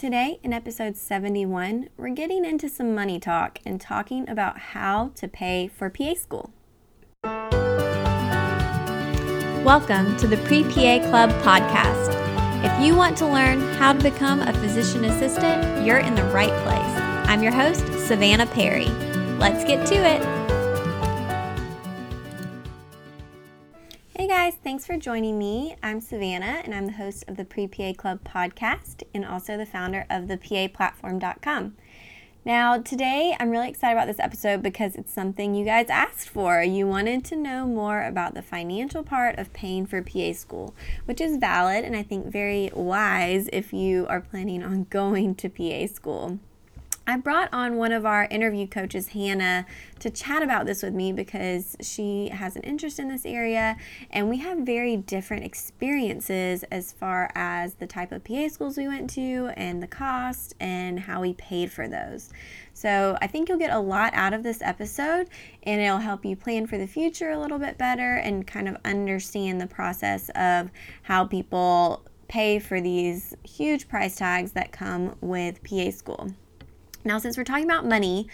Today, in episode 71, we're getting into some money talk and talking about how to pay for PA school. Welcome to the Pre PA Club podcast. If you want to learn how to become a physician assistant, you're in the right place. I'm your host, Savanna Perry. Let's get to it. Guys, thanks for joining me. I'm Savanna, and I'm the host of the Pre PA Club podcast and also the founder of the PAplatform.com. Now, today I'm really excited about this episode because it's something you guys asked for. You wanted to know more about the financial part of paying for PA school, which is valid and I think very wise if you are planning on going to PA school. I brought on one of our interview coaches, Hanna, to chat about this with me because she has an interest in this area and we have very different experiences as far as the type of PA schools we went to and the cost and how we paid for those. So I think you'll get a lot out of this episode and it'll help you plan for the future a little bit better and kind of understand the process of how people pay for these huge price tags that come with PA school. Now, since we're talking about money,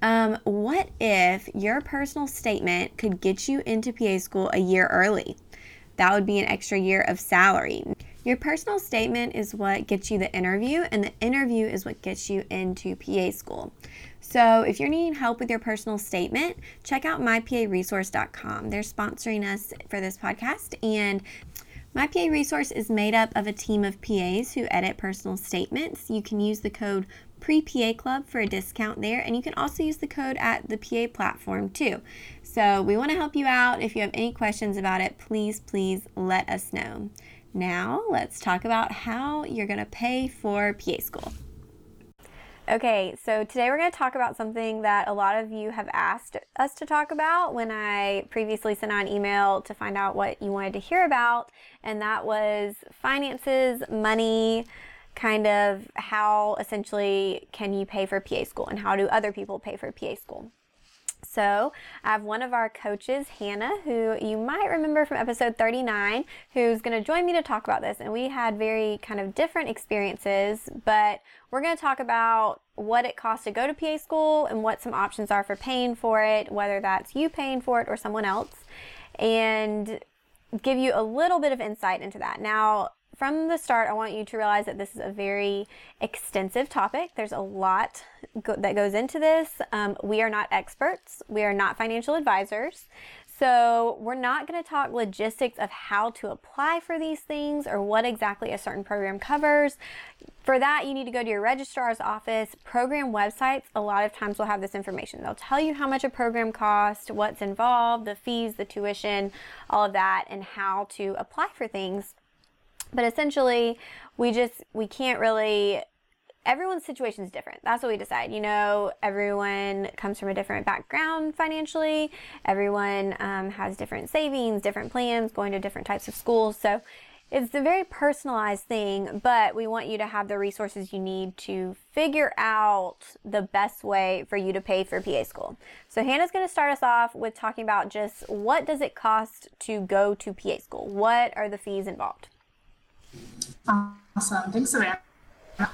um, what if your personal statement could get you into PA school a year early? That would be an extra year of salary. Your personal statement is what gets you the interview, and the interview is what gets you into PA school. So, if you're needing help with your personal statement, check out myparesource.com. They're sponsoring us for this podcast, and my PA Resource is made up of a team of PAs who edit personal statements. You can use the code pre-PA Club for a discount there, and you can also use the code at the PA platform too. So we want to help you out. If you have any questions about it, please, please let us know. Now let's talk about how you're going to pay for PA school. Okay, so today we're going to talk about something that a lot of you have asked us to talk about when I previously sent out an email to find out what you wanted to hear about, and that was finances, money, kind of how essentially can you pay for PA school and how do other people pay for PA school. So, I have one of our coaches, Hanna, who you might remember from episode 39, who's going to join me to talk about this. And we had very kind of different experiences, but we're going to talk about what it costs to go to PA school and what some options are for paying for it, whether that's you paying for it or someone else, and give you a little bit of insight into that. Now, from the start, I want you to realize that this is a very extensive topic. There's a lot go- that goes into this. Um, we are not experts, we are not financial advisors. So, we're not going to talk logistics of how to apply for these things or what exactly a certain program covers. For that, you need to go to your registrar's office. Program websites, a lot of times, will have this information. They'll tell you how much a program costs, what's involved, the fees, the tuition, all of that, and how to apply for things but essentially, we just we can't really everyone's situation is different. That's what we decide. You know, everyone comes from a different background financially. Everyone um, has different savings, different plans, going to different types of schools. So it's a very personalized thing, but we want you to have the resources you need to figure out the best way for you to pay for PA school. So Hanna's going to start us off with talking about just what does it cost to go to PA school? What are the fees involved? Awesome. Thanks, Savanna.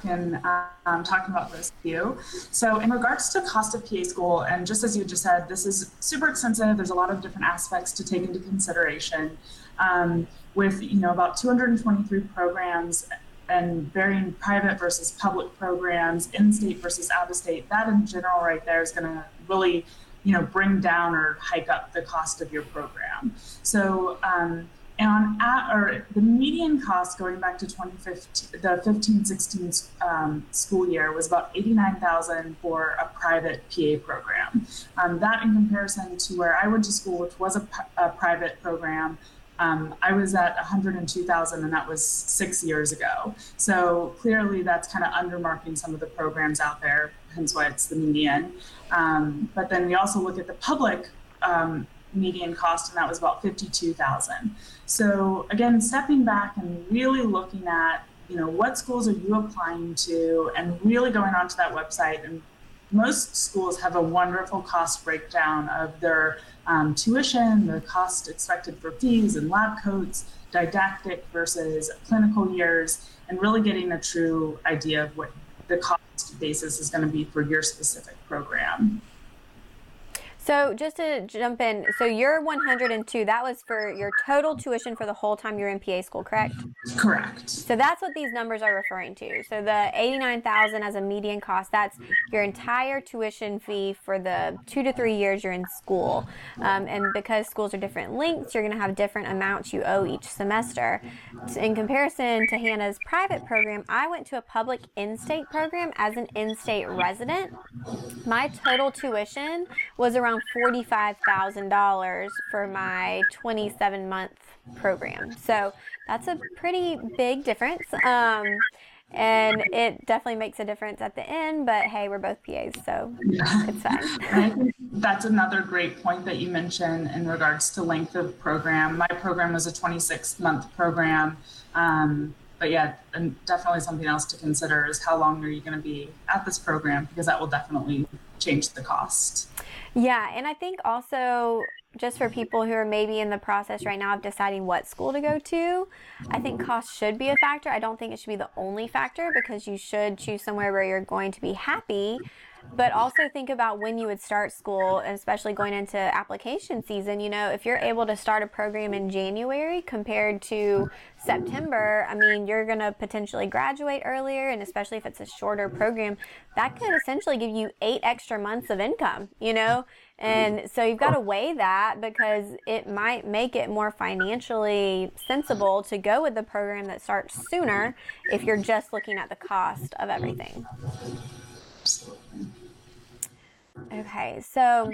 And um, talking about this you. So, in regards to cost of PA school, and just as you just said, this is super expensive. There's a lot of different aspects to take into consideration. Um, with you know about 223 programs and varying private versus public programs, in-state versus out-of-state, that in general right there is going to really you know bring down or hike up the cost of your program. So. Um, and at, or the median cost going back to 2015, the 15 16 um, school year was about 89,000 for a private PA program. Um, that in comparison to where I went to school, which was a, a private program, um, I was at 102,000 and that was six years ago. So clearly that's kind of undermarking some of the programs out there, hence why it's the median. Um, but then we also look at the public um, median cost, and that was about 52,000. So again, stepping back and really looking at, you know, what schools are you applying to, and really going onto that website and most schools have a wonderful cost breakdown of their um, tuition, the cost expected for fees and lab coats, didactic versus clinical years, and really getting a true idea of what the cost basis is going to be for your specific program. So just to jump in, so your 102, that was for your total tuition for the whole time you're in PA school, correct? Correct. So that's what these numbers are referring to. So the 89,000 as a median cost, that's your entire tuition fee for the two to three years you're in school. Um, and because schools are different lengths, you're going to have different amounts you owe each semester. In comparison to Hanna's private program, I went to a public in-state program as an in-state resident. My total tuition was around around $45,000 for my 27 month program. So that's a pretty big difference. Um, and it definitely makes a difference at the end, but hey, we're both PAs, so it's fine. That's another great point that you mentioned in regards to length of program. My program was a 26 month program. Um, but yeah, and definitely something else to consider is how long are you going to be at this program because that will definitely change the cost. Yeah, and I think also just for people who are maybe in the process right now of deciding what school to go to, I think cost should be a factor. I don't think it should be the only factor because you should choose somewhere where you're going to be happy but also think about when you would start school, especially going into application season. You know, if you're able to start a program in January compared to September, I mean, you're going to potentially graduate earlier, and especially if it's a shorter program, that could essentially give you eight extra months of income, you know? And so you've got to weigh that because it might make it more financially sensible to go with the program that starts sooner if you're just looking at the cost of everything. Okay, so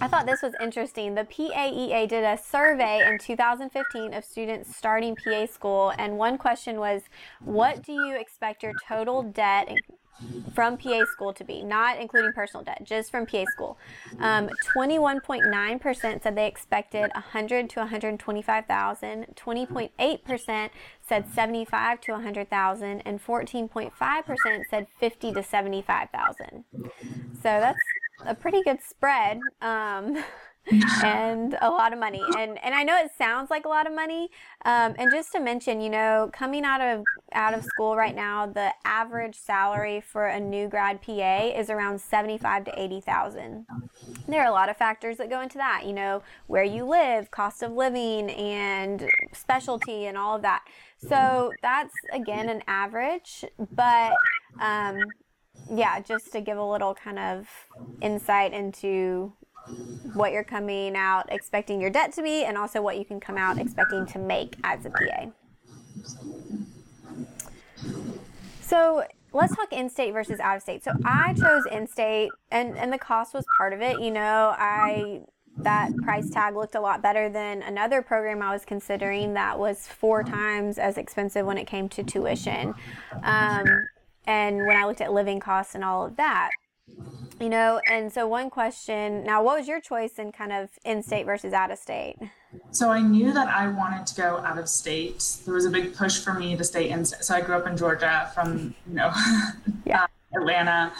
I thought this was interesting. The PAEA did a survey in 2015 of students starting PA school, and one question was, What do you expect your total debt from PA school to be? Not including personal debt, just from PA school. Um, 21.9% said they expected 100 to 125,000. 20.8% said 75 to 100,000, and 14.5% said 50 to 75,000. So that's a pretty good spread. Um, and a lot of money. And and I know it sounds like a lot of money. Um, and just to mention, you know, coming out of out of school right now, the average salary for a new grad PA is around seventy five to eighty thousand. There are a lot of factors that go into that. You know, where you live, cost of living, and specialty, and all of that. So that's again an average, but. Um, yeah, just to give a little kind of insight into what you're coming out expecting your debt to be and also what you can come out expecting to make as a PA. So let's talk in-state versus out-of-state. So I chose in-state and, and the cost was part of it. You know, I that price tag looked a lot better than another program I was considering that was four times as expensive when it came to tuition. Um, and when I looked at living costs and all of that. You know, and so one question now, what was your choice in kind of in state versus out of state? So I knew that I wanted to go out of state. There was a big push for me to stay in. So I grew up in Georgia from, you know, yeah. uh, Atlanta.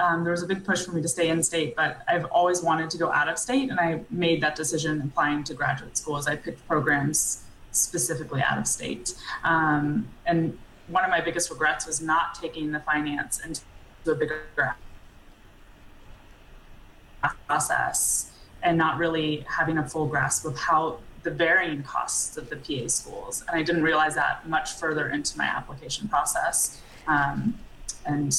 Um, there was a big push for me to stay in state, but I've always wanted to go out of state. And I made that decision applying to graduate schools. I picked programs specifically out of state. Um, and one of my biggest regrets was not taking the finance into a bigger process and not really having a full grasp of how the varying costs of the PA schools. And I didn't realize that much further into my application process. Um, and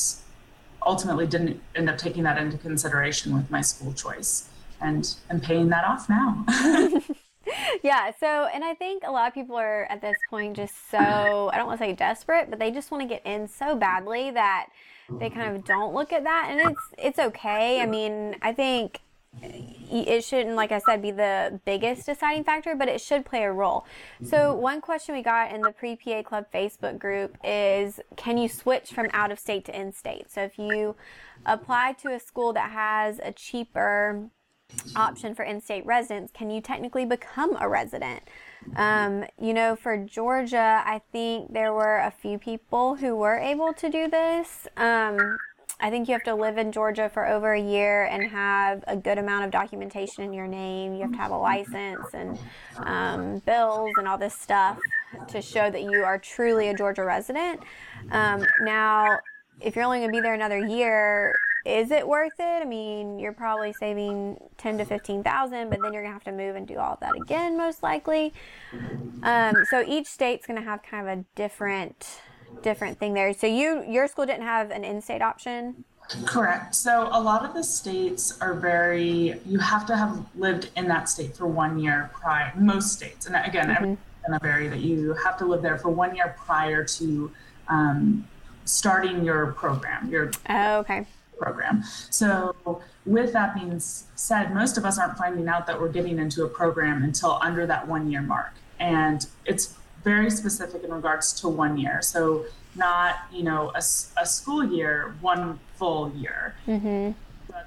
ultimately didn't end up taking that into consideration with my school choice and I'm paying that off now. yeah. So, and I think a lot of people are at this point just so, I don't want to say desperate, but they just want to get in so badly that they kind of don't look at that. And it's, it's okay. I mean, I think eh, it shouldn't, like I said, be the biggest deciding factor, but it should play a role. So, one question we got in the Pre PA Club Facebook group is can you switch from out of state to in state? So, if you apply to a school that has a cheaper option for in-state residents, can you technically become a resident? Um, you know, for Georgia, I think there were a few people who were able to do this. Um, I think you have to live in Georgia for over a year and have a good amount of documentation in your name. You have to have a license and um, bills and all this stuff to show that you are truly a Georgia resident. Um, now, if you're only going to be there another year, is it worth it? I mean, you're probably saving ten to fifteen thousand, but then you're gonna have to move and do all of that again, most likely. Um, so each state's gonna have kind of a different different thing there. So you your school didn't have an in-state option. Correct. So a lot of the states are very. You have to have lived in that state for one year prior. Most states, and again, mm-hmm. to vary that you have to live there for one year prior to um, starting your program. Your oh, okay program. So, with that being said, most of us aren't finding out that we're getting into a program until under that one year mark. And it's very specific in regards to one year. So, not, you know, a, a school year, one full year. Mm-hmm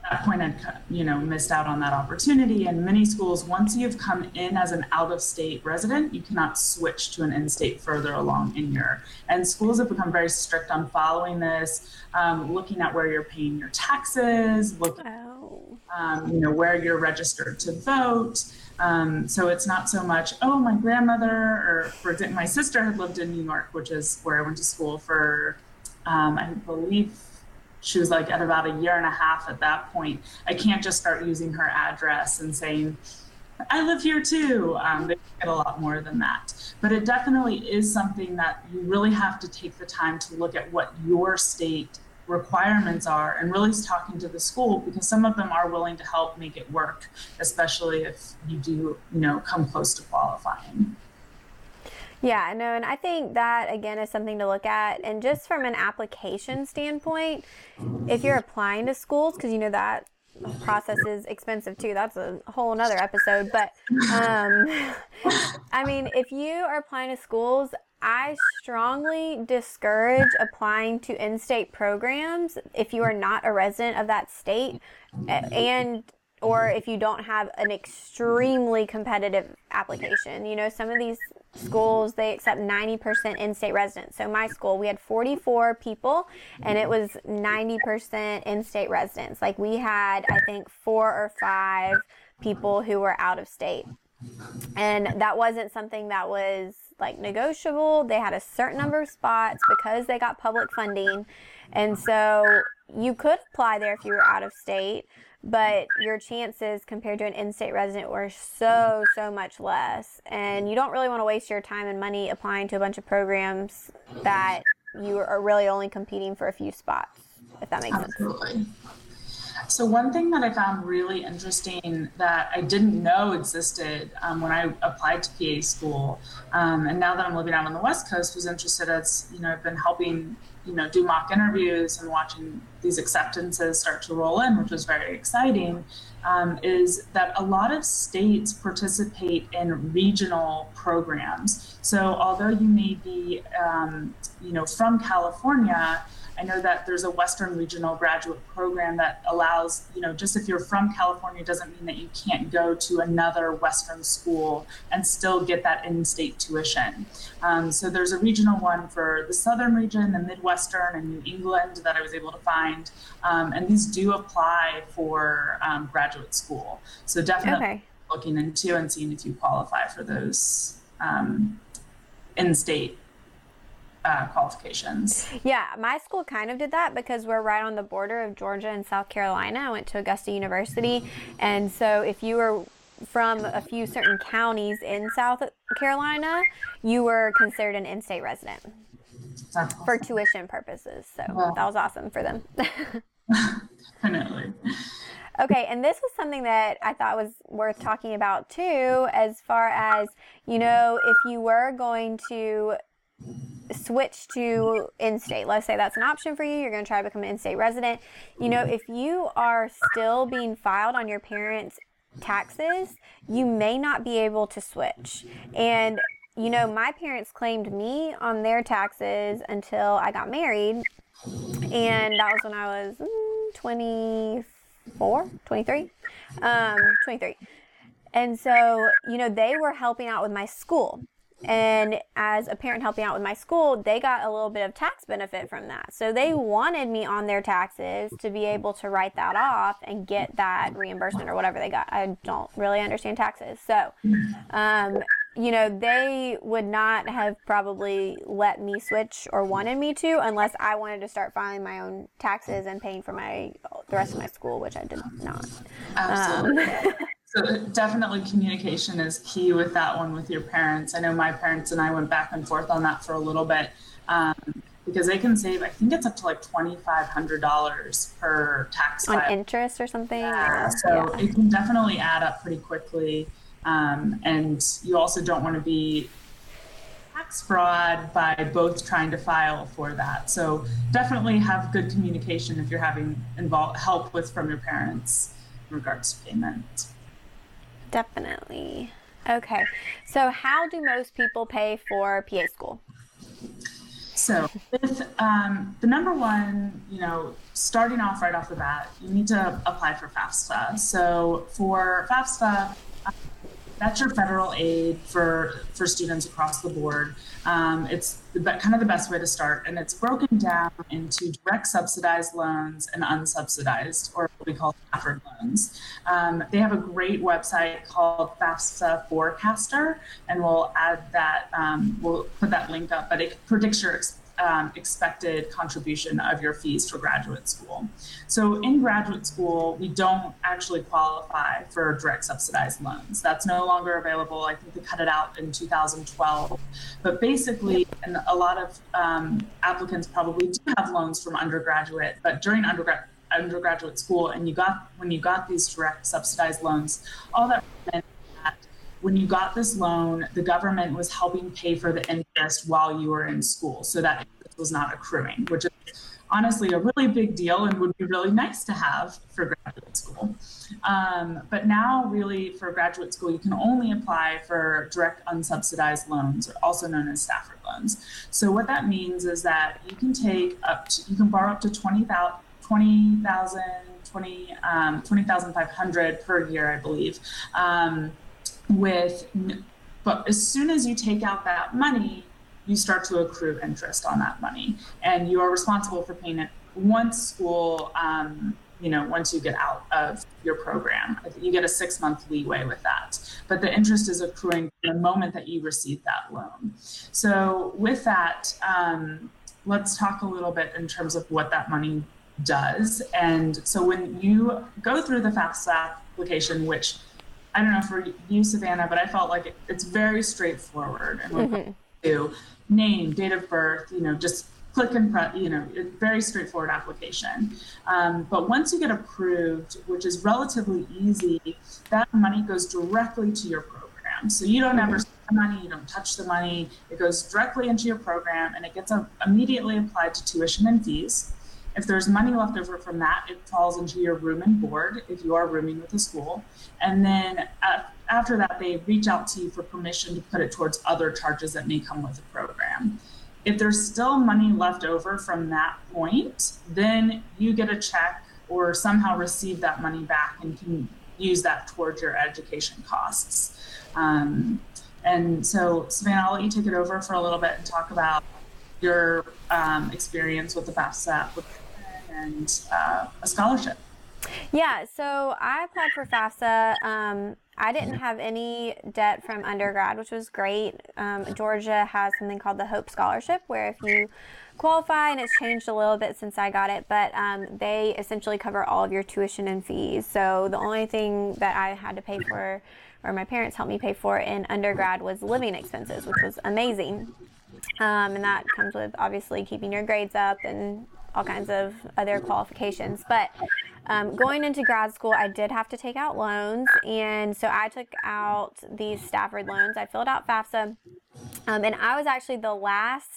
at that point I'd you know missed out on that opportunity. And many schools, once you've come in as an out-of-state resident, you cannot switch to an in-state further along in your. And schools have become very strict on following this, um, looking at where you're paying your taxes, looking, oh. um, you know, where you're registered to vote. Um, so it's not so much, oh, my grandmother, or for my sister had lived in New York, which is where I went to school for, um, I believe she was like at about a year and a half at that point. I can't just start using her address and saying, I live here too. Um, they get a lot more than that. But it definitely is something that you really have to take the time to look at what your state requirements are and really talking to the school because some of them are willing to help make it work, especially if you do, you know, come close to qualifying. Yeah, no, and I think that again is something to look at. And just from an application standpoint, if you're applying to schools, because you know that process is expensive too. That's a whole another episode. But um, I mean, if you are applying to schools, I strongly discourage applying to in state programs if you are not a resident of that state and or mm-hmm. if you don't have an extremely competitive application. You know, some of these schools they accept 90% in-state residents. So my school, we had 44 people and it mm-hmm. was 90% in-state residents. Like we had I think 4 or 5 people who were out of state. And that wasn't something that was like negotiable. They had a certain number of spots because they got public funding. And so you could apply there if you were out of state but your chances compared to an in-state resident were so so much less and you don't really want to waste your time and money applying to a bunch of programs that you are really only competing for a few spots if that makes Absolutely. sense so one thing that I found really interesting that I didn't know existed um, when I applied to PA school, um, and now that I'm living out on the West Coast, was interested as you know I've been helping you know do mock interviews and watching these acceptances start to roll in, which was very exciting. Um, is that a lot of states participate in regional programs. So although you may be, um, you know, from California, I know that there's a Western Regional Graduate Program that allows, you know, just if you're from California doesn't mean that you can't go to another Western school and still get that in state tuition. Um, so there's a regional one for the Southern region, the Midwestern, and New England that I was able to find. Um, and these do apply for um, graduate school. So definitely okay. looking into and seeing if you qualify for those um, in state uh, qualifications. Yeah, my school kind of did that because we're right on the border of Georgia and South Carolina. I went to Augusta University, and so if you were from a few certain counties in South Carolina, you were considered an in-state resident awesome. for tuition purposes. So that was awesome for them. Definitely. Okay, and this was something that I thought was worth talking about too, as far as, you know, if you were going to switch to in-state let's say that's an option for you you're going to try to become an in-state resident you know if you are still being filed on your parents taxes you may not be able to switch and you know my parents claimed me on their taxes until i got married and that was when i was mm, 24 23 um, 23 and so you know they were helping out with my school and as a parent helping out with my school, they got a little bit of tax benefit from that. So they wanted me on their taxes to be able to write that off and get that reimbursement or whatever they got. I don't really understand taxes. So, um, you know, they would not have probably let me switch or wanted me to unless I wanted to start filing my own taxes and paying for my the rest of my school, which I did not. Absolutely. Um, so definitely communication is key with that one with your parents. I know my parents and I went back and forth on that for a little bit. Um, because they can save, I think it's up to like $2,500 per tax on file. interest or something. Yeah, so yeah. it can definitely add up pretty quickly. Um, and you also don't want to be tax fraud by both trying to file for that. So definitely have good communication if you're having involve, help with from your parents in regards to payment. Definitely. Okay. So how do most people pay for PA school? So, with um, the number one, you know, starting off right off the bat, you need to apply for FAFSA. So, for FAFSA, that's your federal aid for for students across the board. Um, it's the, kind of the best way to start, and it's broken down into direct subsidized loans and unsubsidized, or what we call Stafford loans. Um, they have a great website called FAFSA Forecaster, and we'll add that. Um, we'll put that link up, but it predicts your um, expected contribution of your fees for graduate school. So in graduate school, we don't actually qualify for direct subsidized loans. That's no longer available. I think they cut it out in 2012. But basically, and a lot of um, applicants probably do have loans from undergraduate, but during undergrad undergraduate school and you got when you got these direct subsidized loans all that meant when you got this loan, the government was helping pay for the interest while you were in school. So that interest was not accruing, which is honestly a really big deal and would be really nice to have for graduate school. Um, but now, really, for graduate school, you can only apply for direct unsubsidized loans, also known as Stafford loans. So, what that means is that you can take up to, you can borrow up to 20,000. 20,000 20, um, 20,500 per year, I believe. Um, with but as soon as you take out that money you start to accrue interest on that money. And you are responsible for paying it once school um, you know once you get out of your program. You get a six month leeway with that. But the interest is accruing the moment that you receive that loan. So with that um, let's talk a little bit in terms of what that money does. And so when you go through the FAFSA application which I don't know for you, Savanna, but I felt like it, it's very straightforward and mm-hmm. to name, date of birth, you know, just click and press, you know, very straightforward application. Um, but once you get approved, which is relatively easy, that money goes directly to your program. So you don't mm-hmm. ever spend the money, you don't touch the money. It goes directly into your program and it gets a, immediately applied to tuition and fees. If there's money left over from that, it falls into your room and board if you are rooming with a school. And then after that, they reach out to you for permission to put it towards other charges that may come with the program. If there's still money left over from that point, then you get a check or somehow receive that money back and can use that towards your education costs. Um, and so, Savanna, I'll let you take it over for a little bit and talk about your um, experience with the FAFSA and uh, a scholarship. Yeah, so I applied for FAFSA. Um, I didn't have any debt from undergrad, which was great. Um, Georgia has something called the Hope Scholarship, where if you qualify, and it's changed a little bit since I got it, but um, they essentially cover all of your tuition and fees. So the only thing that I had to pay for, or my parents helped me pay for in undergrad, was living expenses, which was amazing. Um, and that comes with obviously keeping your grades up and all kinds of other qualifications. But um, going into grad school, I did have to take out loans. And so I took out these Stafford loans. I filled out FAFSA. Um, and I was actually the last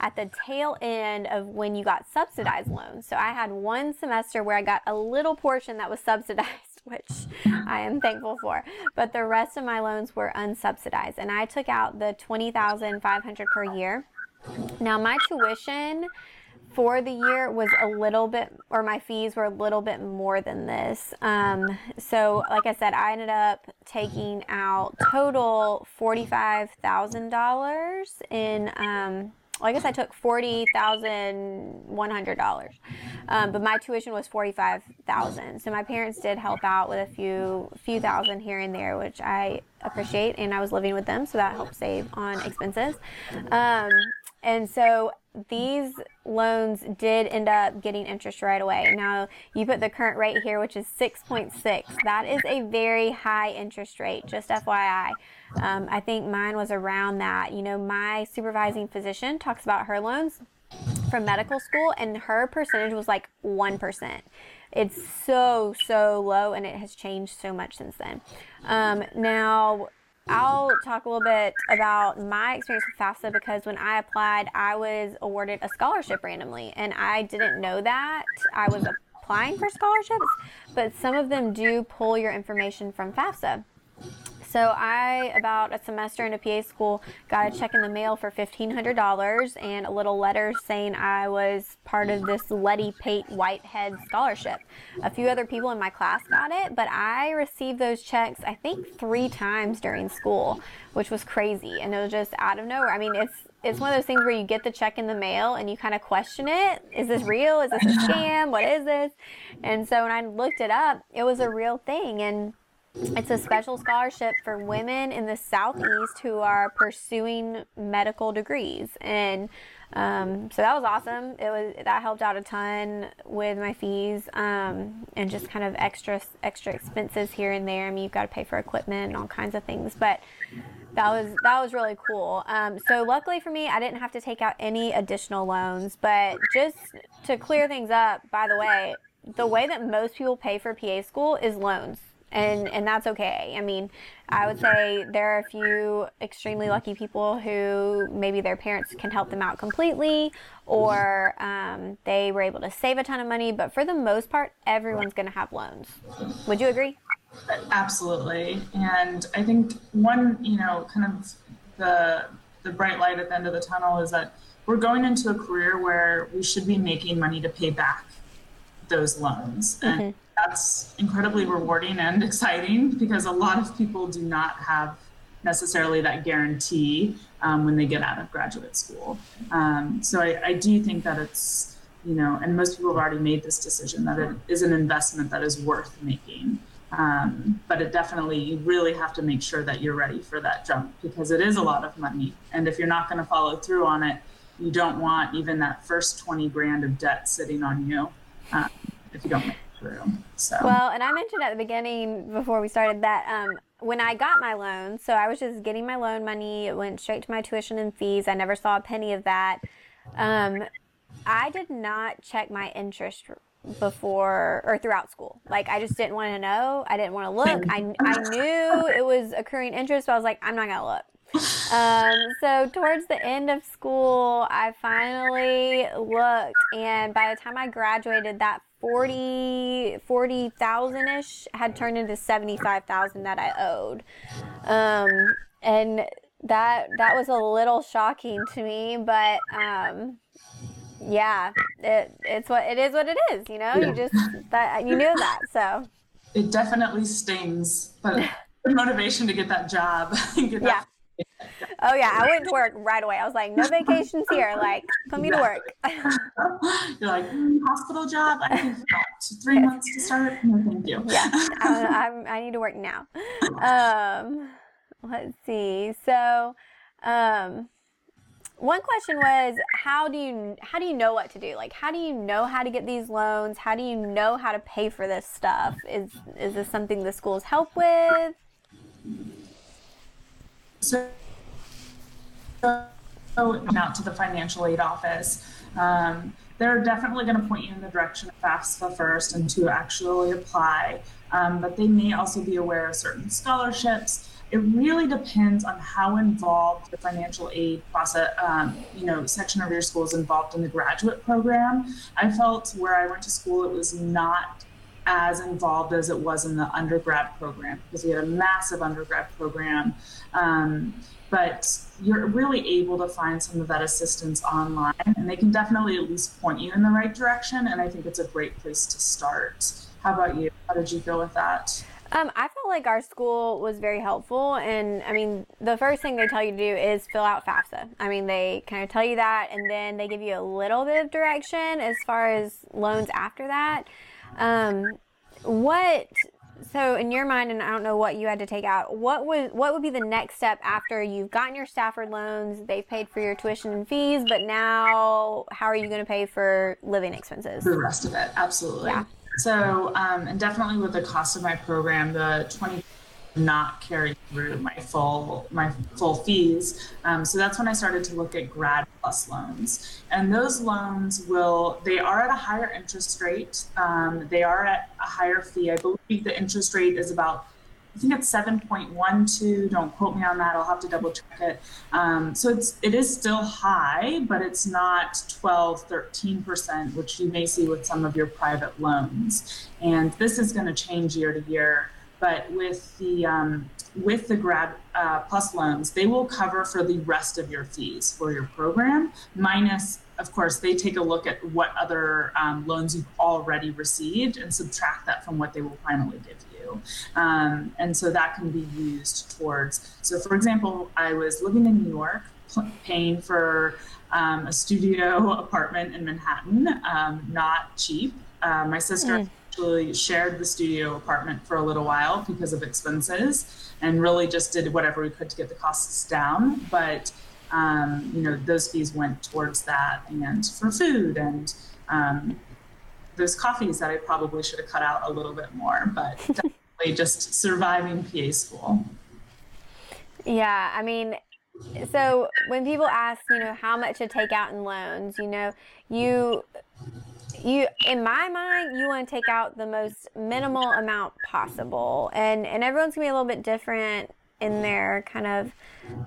at the tail end of when you got subsidized loans. So I had one semester where I got a little portion that was subsidized, which I am thankful for. But the rest of my loans were unsubsidized. And I took out the 20500 per year. Now my tuition for the year was a little bit, or my fees were a little bit more than this. Um, so, like I said, I ended up taking out total forty-five thousand dollars in. Um, well, I guess I took forty thousand one hundred dollars, um, but my tuition was forty five thousand. So my parents did help out with a few few thousand here and there, which I appreciate, and I was living with them, so that helped save on expenses. Um, and so these loans did end up getting interest right away. Now, you put the current rate here, which is 6.6. That is a very high interest rate, just FYI. Um, I think mine was around that. You know, my supervising physician talks about her loans from medical school, and her percentage was like 1%. It's so, so low, and it has changed so much since then. Um, now, I'll talk a little bit about my experience with FAFSA because when I applied, I was awarded a scholarship randomly, and I didn't know that. I was applying for scholarships, but some of them do pull your information from FAFSA. So I, about a semester into PA school, got a check in the mail for $1,500 and a little letter saying I was part of this Letty Pate Whitehead scholarship. A few other people in my class got it, but I received those checks, I think, three times during school, which was crazy. And it was just out of nowhere. I mean, it's it's one of those things where you get the check in the mail and you kind of question it. Is this real? Is this a scam? What is this? And so when I looked it up, it was a real thing. And it's a special scholarship for women in the southeast who are pursuing medical degrees, and um, so that was awesome. It was that helped out a ton with my fees um, and just kind of extra extra expenses here and there. I mean, you've got to pay for equipment and all kinds of things, but that was that was really cool. Um, so luckily for me, I didn't have to take out any additional loans. But just to clear things up, by the way, the way that most people pay for PA school is loans and and that's okay. I mean, I would say there are a few extremely lucky people who maybe their parents can help them out completely, or um, they were able to save a ton of money. But for the most part, everyone's going to have loans. Would you agree? Absolutely, and I think one, you know, kind of the the bright light at the end of the tunnel is that we're going into a career where we should be making money to pay back those loans. Mm-hmm that's incredibly rewarding and exciting because a lot of people do not have necessarily that guarantee um, when they get out of graduate school. Um, so I, I, do think that it's, you know, and most people have already made this decision that it is an investment that is worth making. Um, but it definitely, you really have to make sure that you're ready for that jump because it is a lot of money. And if you're not going to follow through on it, you don't want even that first 20 grand of debt sitting on you uh, if you don't make through. So well, and I mentioned at the beginning before we started that um, when I got my loan, so I was just getting my loan money. It went straight to my tuition and fees. I never saw a penny of that. Um, I did not check my interest before or throughout school. Like I just didn't want to know. I didn't want to look. I, I knew it was accruing interest, but I was like, I'm not gonna look. Um, so towards the end of school, I finally looked, and by the time I graduated, that 40 40,000 ish had turned into 75,000 that I owed. Um, and that that was a little shocking to me, but um, yeah, it it's what it is what it is, you know? Yeah. You just that you knew that. So it definitely stings, but motivation to get that job. get that Oh yeah, I went to work right away. I was like, no vacations here. Like, put me to work. You're like mm, hospital job. I think three months to start. No, thank you. Yeah, I, I, need to work now. Um, let's see. So, um, one question was how do you how do you know what to do? Like, how do you know how to get these loans? How do you know how to pay for this stuff? Is is this something the schools help with? So, out to the financial aid office. Um, they're definitely going to point you in the direction of FAFSA first and to actually apply, um, but they may also be aware of certain scholarships. It really depends on how involved the financial aid process, um, you know, section of your school is involved in the graduate program. I felt where I went to school, it was not as involved as it was in the undergrad program because we had a massive undergrad program. Um, but you're really able to find some of that assistance online, and they can definitely at least point you in the right direction. And I think it's a great place to start. How about you? How did you feel with that? Um, I felt like our school was very helpful, and I mean, the first thing they tell you to do is fill out FAFSA. I mean, they kind of tell you that, and then they give you a little bit of direction as far as loans after that. Um, what? So, in your mind, and I don't know what you had to take out. What would what would be the next step after you've gotten your Stafford loans? They've paid for your tuition and fees, but now how are you going to pay for living expenses? The rest of it, absolutely. Yeah. So, um, and definitely with the cost of my program, the 20 not carry through my full my full fees. Um, so that's when I started to look at grad plus loans, and those loans will they are at a higher interest rate. Um, they are at a higher fee. I believe the interest rate is about I think it's 7.12. Don't quote me on that. I'll have to double check it. Um, so it's it is still high, but it's not 12, 13 percent, which you may see with some of your private loans. And this is going to change year to year. But with the um, with the grad uh, plus loans, they will cover for the rest of your fees for your program, minus, of course, they take a look at what other um, loans you've already received and subtract that from what they will finally give you. Um, and so that can be used towards. So, for example, I was living in New York, paying for um, a studio apartment in Manhattan, um, not cheap. Uh, my sister mm. Actually shared the studio apartment for a little while because of expenses and really just did whatever we could to get the costs down. But um, you know, those fees went towards that and for food and um, those coffees that I probably should have cut out a little bit more, but definitely just surviving PA school. Yeah, I mean, so when people ask, you know, how much to take out in loans, you know, you you in my mind you want to take out the most minimal amount possible and and everyone's gonna be a little bit different in their kind of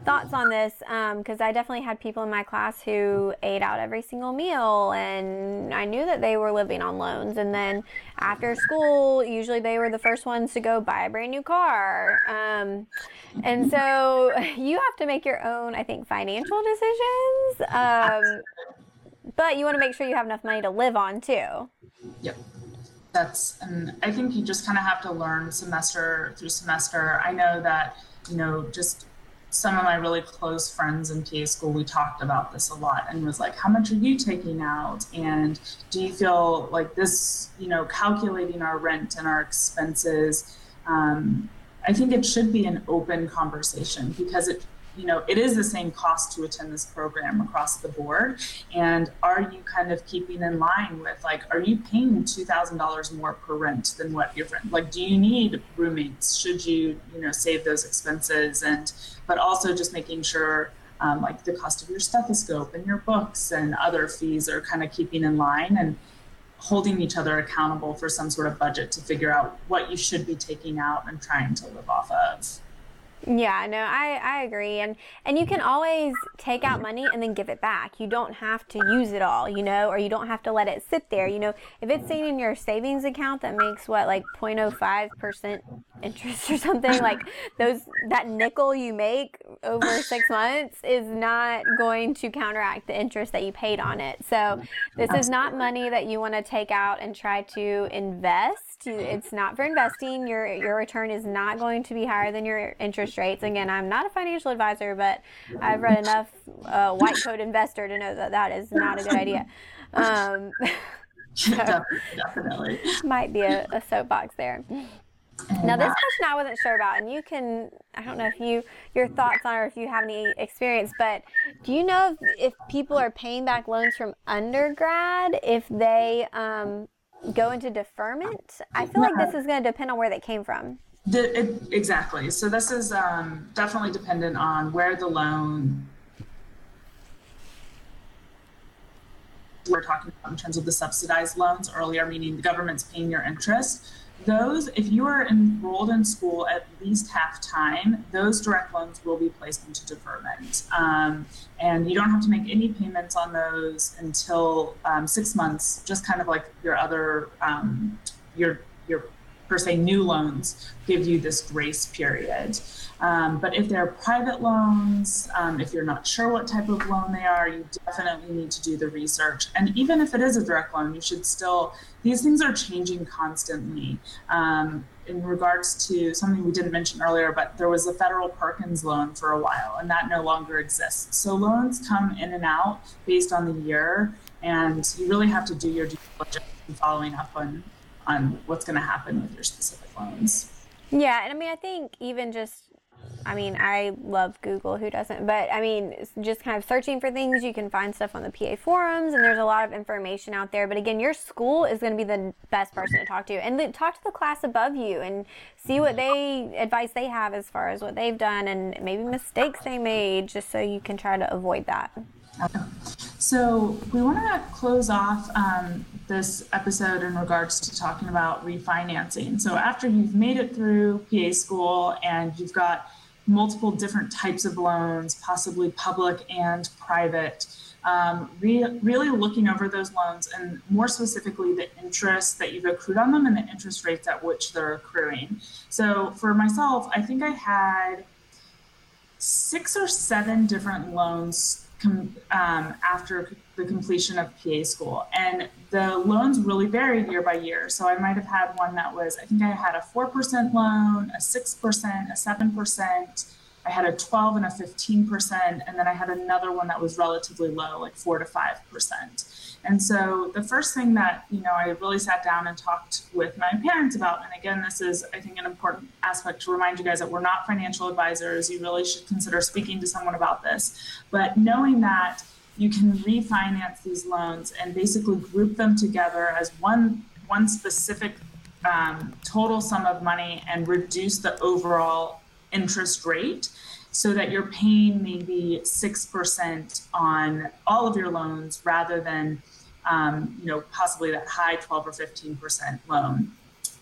thoughts on this because um, I definitely had people in my class who ate out every single meal, and I knew that they were living on loans. And then after school, usually they were the first ones to go buy a brand new car. Um, and so you have to make your own, I think, financial decisions. Um, but you want to make sure you have enough money to live on too. Yep that's and i think you just kind of have to learn semester through semester i know that you know, just some of my really close friends in PA school, we talked about this a lot and was like, how much are you taking out? And do you feel like this, you know, calculating our rent and our expenses? Um, I think it should be an open conversation because it you know, it is the same cost to attend this program across the board. And are you kind of keeping in line with like, are you paying two thousand dollars more per rent than what your friend? Like, do you need roommates? Should you, you know, save those expenses? And but also just making sure. Um, like the cost of your stethoscope and your books and other fees are kind of keeping in line and holding each other accountable for some sort of budget to figure out what you should be taking out and trying to live off of. Yeah, no, I, I agree. And and you can always take out money and then give it back. You don't have to use it all, you know, or you don't have to let it sit there. You know, if it's sitting in your savings account that makes what like 0.05% interest or something, like those that nickel you make over 6 months is not going to counteract the interest that you paid on it. So, this is not money that you want to take out and try to invest. It's not for investing. Your your return is not going to be higher than your interest interest rates. Again, I'm not a financial advisor, but I've read enough uh, white coat investor to know that that is not a good idea. Um, so definitely, Might be a, a soapbox there. Now, this question I wasn't sure about, and you can, I don't know if you, your thoughts on or if you have any experience, but do you know if, if people are paying back loans from undergrad if they um, go into deferment? I feel like this is going to depend on where they came from. The, it, exactly. So this is um, definitely dependent on where the loan we're talking about in terms of the subsidized loans earlier, meaning the government's paying your interest. Those, if you are enrolled in school at least half time, those direct loans will be placed into deferment. Um, and you don't have to make any payments on those until um, six months, just kind of like your other, um, your your per se new loans give you this grace period. Um, but if they're private loans, um, if you're not sure what type of loan they are, you definitely need to do the research. And even if it is a direct loan, you should still, these things are changing constantly. Um, in regards to something we didn't mention earlier, but there was a federal Perkins loan for a while, and that no longer exists. So loans come in and out based on the year, and you really have to do your due diligence in following up on on what's going to happen with your specific loans. Yeah, and I mean, I think even just I mean, I love Google. Who doesn't? But I mean, just kind of searching for things, you can find stuff on the PA forums, and there's a lot of information out there. But again, your school is going to be the best person to talk to, and the, talk to the class above you and see what they advice they have as far as what they've done and maybe mistakes they made, just so you can try to avoid that. So we want to close off um, this episode in regards to talking about refinancing. So after you've made it through PA school and you've got multiple different types of loans, possibly public and private. Um, re- really looking over those loans and more specifically the interest that you've accrued on them and the interest rates at which they're accruing. So for myself, I think I had six or seven different loans com- um, after the completion of PA school. And the loans really varied year by year. So I might have had one that was, I think I had a 4% loan, a 6%, a 7%. I had a 12 and a 15%, and then I had another one that was relatively low, like 4 to 5%. And so the first thing that, you know, I really sat down and talked with my parents about, and again, this is, I think, an important aspect to remind you guys that we're not financial advisors. You really should consider speaking to someone about this. But knowing that you can refinance these loans and basically group them together as one one specific um, total sum of money and reduce the overall interest rate so that you're paying maybe 6% on all of your loans rather than um, you know possibly that high 12 or 15% loan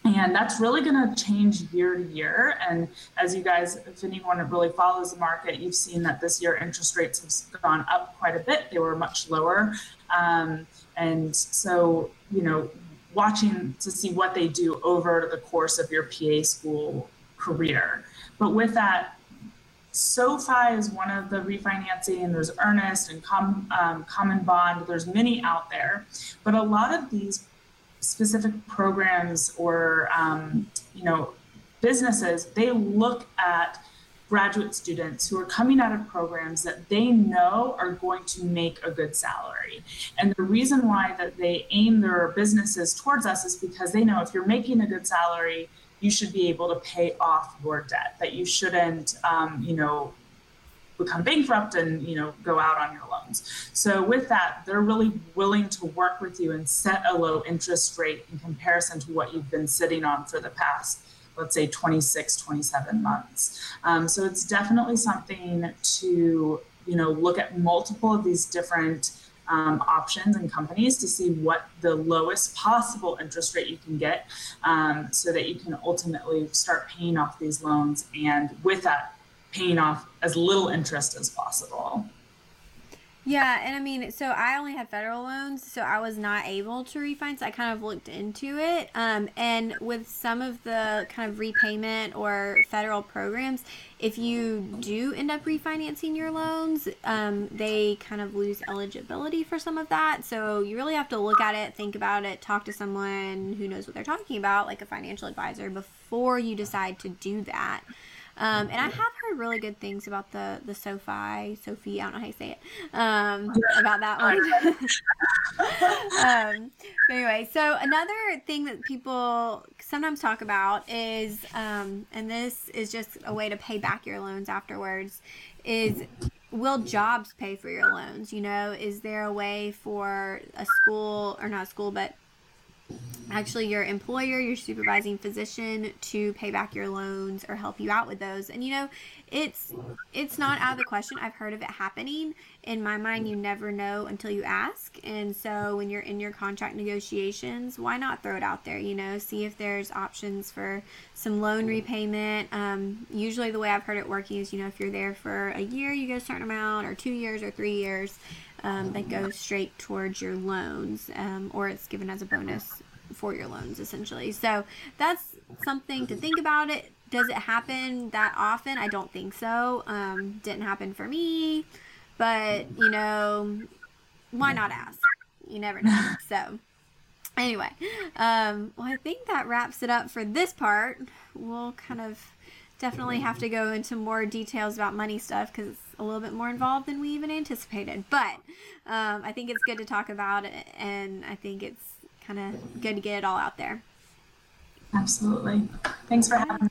and that's really going to change year to year. And as you guys, if anyone really follows the market, you've seen that this year interest rates have gone up quite a bit. They were much lower. Um, and so, you know, watching to see what they do over the course of your PA school career. But with that, SoFi is one of the refinancing, and there's Earnest and Com, um, CommonBond. There's many out there, but a lot of these specific programs or um, you know businesses they look at graduate students who are coming out of programs that they know are going to make a good salary and the reason why that they aim their businesses towards us is because they know if you're making a good salary you should be able to pay off your debt that you shouldn't um, you know become bankrupt and you know go out on your loans. So with that they're really willing to work with you and set a low interest rate in comparison to what you've been sitting on for the past let's say 26 27 months. Um, so it's definitely something to you know look at multiple of these different um, options and companies to see what the lowest possible interest rate you can get um, so that you can ultimately start paying off these loans and with that paying off as little interest as possible. Yeah, and I mean, so I only had federal loans, so I was not able to refinance. I kind of looked into it, um, and with some of the kind of repayment or federal programs, if you do end up refinancing your loans, um, they kind of lose eligibility for some of that. So you really have to look at it, think about it, talk to someone who knows what they're talking about, like a financial advisor, before you decide to do that. Um, and I have heard really good things about the the SoFi, Sophie, I don't know how you say it, um, about that one. um, anyway, so another thing that people sometimes talk about is, um, and this is just a way to pay back your loans afterwards, is will jobs pay for your loans? You know, is there a way for a school or not a school, but actually your employer, your supervising physician to pay back your loans or help you out with those. And you know, it's it's not out of the question. I've heard of it happening. In my mind, you never know until you ask. And so when you're in your contract negotiations, why not throw it out there, you know, see if there's options for some loan repayment. Um, usually the way I've heard it working is, you know, if you're there for a year, you get a certain amount or 2 years or 3 years um, that goes straight towards your loans, um, or it's given as a bonus for your loans essentially. So that's something to think about. It does it happen that often? I don't think so. Um, didn't happen for me, but you know, why not ask? You never know. So anyway, um, well, I think that wraps it up for this part. We'll kind of definitely have to go into more details about money stuff because a little bit more involved than we even anticipated. But um, I think it's good to talk about it, and I think it's kind of good to get it all out there. Absolutely. Thanks for having me.